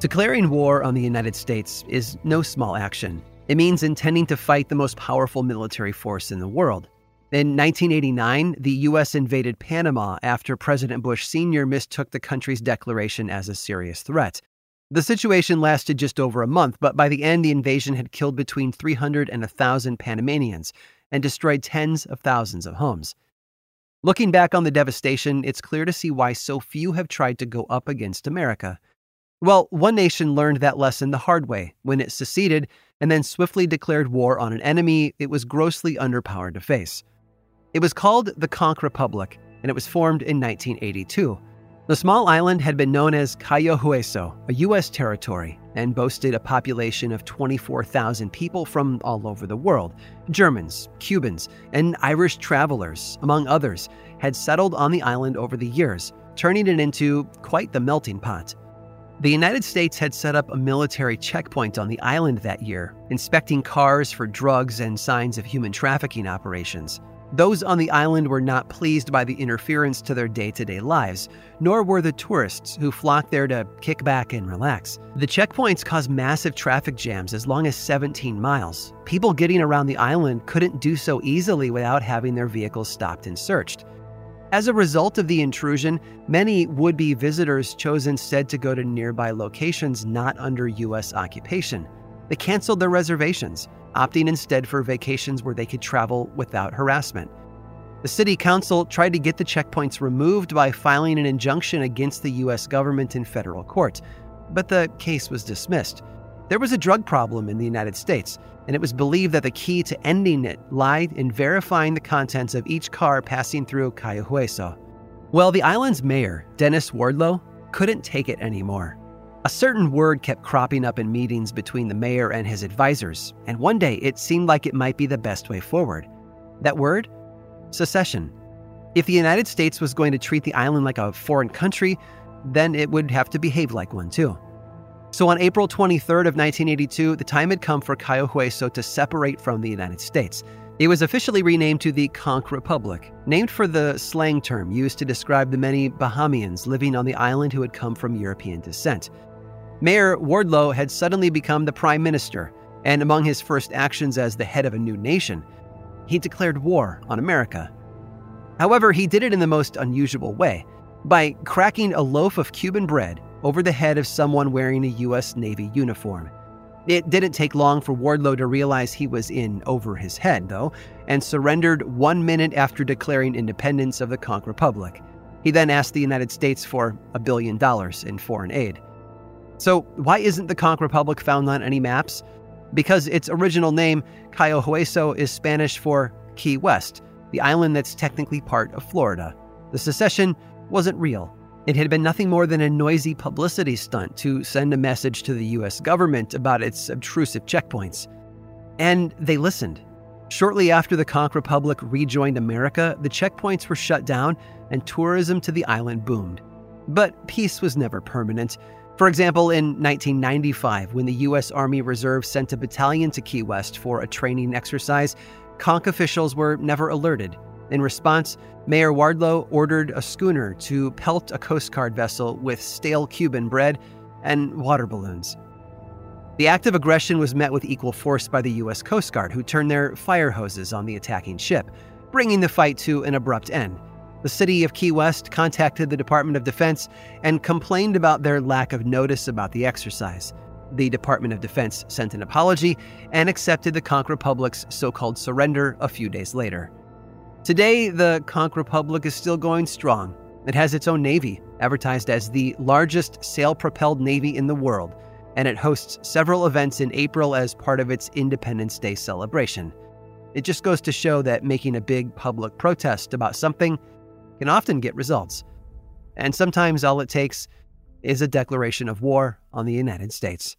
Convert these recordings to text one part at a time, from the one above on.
Declaring war on the United States is no small action. It means intending to fight the most powerful military force in the world. In 1989, the U.S. invaded Panama after President Bush Sr. mistook the country's declaration as a serious threat. The situation lasted just over a month, but by the end, the invasion had killed between 300 and 1,000 Panamanians and destroyed tens of thousands of homes. Looking back on the devastation, it's clear to see why so few have tried to go up against America. Well, one nation learned that lesson the hard way when it seceded and then swiftly declared war on an enemy it was grossly underpowered to face. It was called the Conch Republic, and it was formed in 1982. The small island had been known as Cayo Hueso, a U.S. territory, and boasted a population of 24,000 people from all over the world. Germans, Cubans, and Irish travelers, among others, had settled on the island over the years, turning it into quite the melting pot. The United States had set up a military checkpoint on the island that year, inspecting cars for drugs and signs of human trafficking operations. Those on the island were not pleased by the interference to their day to day lives, nor were the tourists who flocked there to kick back and relax. The checkpoints caused massive traffic jams as long as 17 miles. People getting around the island couldn't do so easily without having their vehicles stopped and searched. As a result of the intrusion, many would be visitors chose instead to go to nearby locations not under U.S. occupation. They canceled their reservations, opting instead for vacations where they could travel without harassment. The city council tried to get the checkpoints removed by filing an injunction against the U.S. government in federal court, but the case was dismissed. There was a drug problem in the United States, and it was believed that the key to ending it lied in verifying the contents of each car passing through Cayo Hueso. Well, the island's mayor, Dennis Wardlow, couldn't take it anymore. A certain word kept cropping up in meetings between the mayor and his advisors, and one day it seemed like it might be the best way forward. That word? Secession. If the United States was going to treat the island like a foreign country, then it would have to behave like one too. So on April 23rd of 1982, the time had come for Cayo Hueso to separate from the United States. It was officially renamed to the Conch Republic, named for the slang term used to describe the many Bahamians living on the island who had come from European descent. Mayor Wardlow had suddenly become the prime minister, and among his first actions as the head of a new nation, he declared war on America. However, he did it in the most unusual way by cracking a loaf of Cuban bread over the head of someone wearing a U.S. Navy uniform. It didn't take long for Wardlow to realize he was in over his head, though, and surrendered one minute after declaring independence of the Conch Republic. He then asked the United States for a billion dollars in foreign aid. So, why isn't the Conch Republic found on any maps? Because its original name, Cayo Hueso, is Spanish for Key West, the island that's technically part of Florida. The secession wasn't real. It had been nothing more than a noisy publicity stunt to send a message to the US government about its obtrusive checkpoints. And they listened. Shortly after the Conch Republic rejoined America, the checkpoints were shut down and tourism to the island boomed. But peace was never permanent. For example, in 1995, when the U.S. Army Reserve sent a battalion to Key West for a training exercise, Conch officials were never alerted. In response, Mayor Wardlow ordered a schooner to pelt a Coast Guard vessel with stale Cuban bread and water balloons. The act of aggression was met with equal force by the U.S. Coast Guard, who turned their fire hoses on the attacking ship. bringing the fight to an abrupt end. The city of Key West contacted the Department of Defense and complained about their lack of notice about the exercise. The Department of Defense sent an apology and accepted the Conch Republic's so called surrender a few days later. Today, the Conch Republic is still going strong. It has its own navy, advertised as the largest sail propelled navy in the world, and it hosts several events in April as part of its Independence Day celebration. It just goes to show that making a big public protest about something can often get results. And sometimes all it takes is a declaration of war on the United States.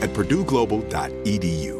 at purdueglobal.edu.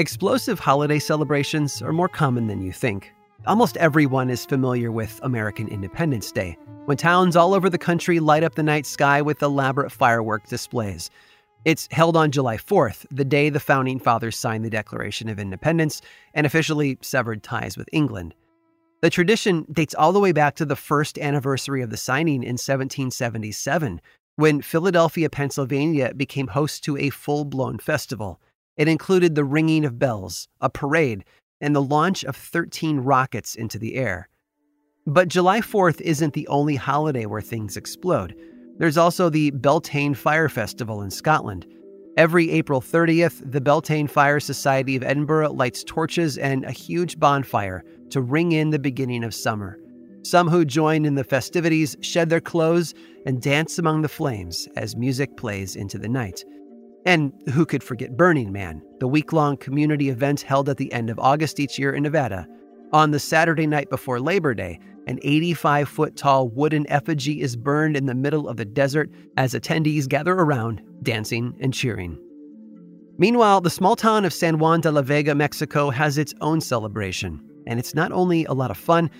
Explosive holiday celebrations are more common than you think. Almost everyone is familiar with American Independence Day, when towns all over the country light up the night sky with elaborate firework displays. It's held on July 4th, the day the founding fathers signed the Declaration of Independence and officially severed ties with England. The tradition dates all the way back to the first anniversary of the signing in 1777, when Philadelphia, Pennsylvania became host to a full blown festival. It included the ringing of bells, a parade, and the launch of 13 rockets into the air. But July 4th isn't the only holiday where things explode. There's also the Beltane Fire Festival in Scotland. Every April 30th, the Beltane Fire Society of Edinburgh lights torches and a huge bonfire to ring in the beginning of summer. Some who join in the festivities shed their clothes and dance among the flames as music plays into the night. And who could forget Burning Man, the week long community event held at the end of August each year in Nevada? On the Saturday night before Labor Day, an 85 foot tall wooden effigy is burned in the middle of the desert as attendees gather around, dancing and cheering. Meanwhile, the small town of San Juan de la Vega, Mexico, has its own celebration. And it's not only a lot of fun,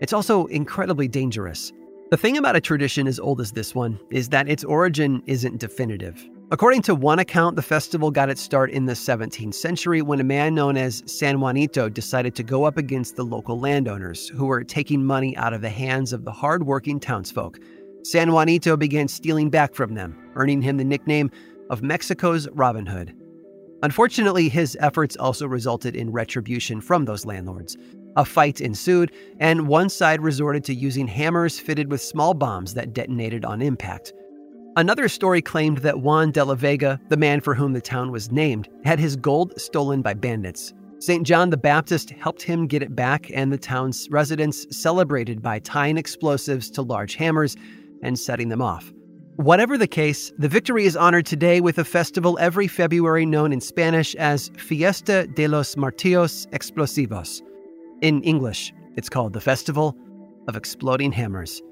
it's also incredibly dangerous. The thing about a tradition as old as this one is that its origin isn't definitive. According to one account, the festival got its start in the 17th century when a man known as San Juanito decided to go up against the local landowners who were taking money out of the hands of the hard-working townsfolk. San Juanito began stealing back from them, earning him the nickname of Mexico's Robin Hood. Unfortunately, his efforts also resulted in retribution from those landlords. A fight ensued, and one side resorted to using hammers fitted with small bombs that detonated on impact. Another story claimed that Juan de la Vega, the man for whom the town was named, had his gold stolen by bandits. St. John the Baptist helped him get it back, and the town's residents celebrated by tying explosives to large hammers and setting them off. Whatever the case, the victory is honored today with a festival every February known in Spanish as Fiesta de los Martillos Explosivos. In English, it's called the Festival of Exploding Hammers.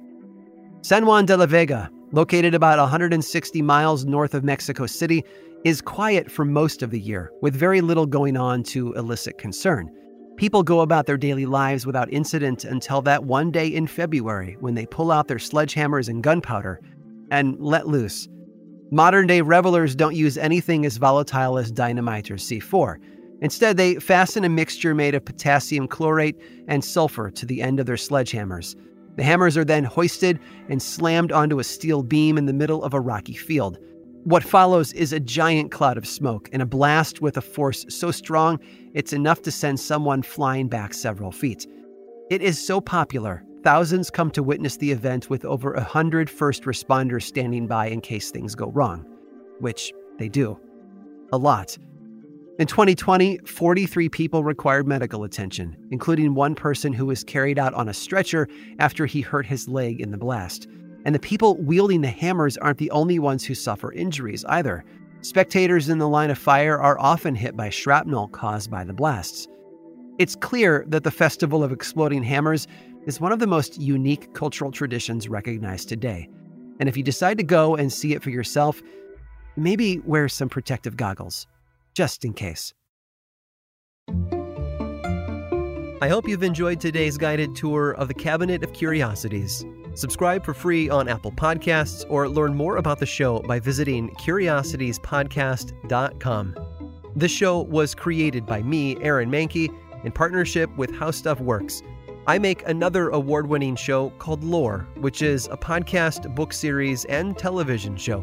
San Juan de la Vega, located about 160 miles north of Mexico City, is quiet for most of the year, with very little going on to elicit concern. People go about their daily lives without incident until that one day in February when they pull out their sledgehammers and gunpowder and let loose. Modern day revelers don't use anything as volatile as dynamite or C4. Instead, they fasten a mixture made of potassium chlorate and sulfur to the end of their sledgehammers. The hammers are then hoisted and slammed onto a steel beam in the middle of a rocky field. What follows is a giant cloud of smoke and a blast with a force so strong it's enough to send someone flying back several feet. It is so popular, thousands come to witness the event with over a hundred first responders standing by in case things go wrong. Which they do. A lot. In 2020, 43 people required medical attention, including one person who was carried out on a stretcher after he hurt his leg in the blast. And the people wielding the hammers aren't the only ones who suffer injuries either. Spectators in the line of fire are often hit by shrapnel caused by the blasts. It's clear that the Festival of Exploding Hammers is one of the most unique cultural traditions recognized today. And if you decide to go and see it for yourself, maybe wear some protective goggles just in case. I hope you've enjoyed today's guided tour of the Cabinet of Curiosities. Subscribe for free on Apple Podcasts or learn more about the show by visiting curiositiespodcast.com. This show was created by me, Aaron Mahnke, in partnership with How Stuff Works. I make another award winning show called Lore, which is a podcast, book series, and television show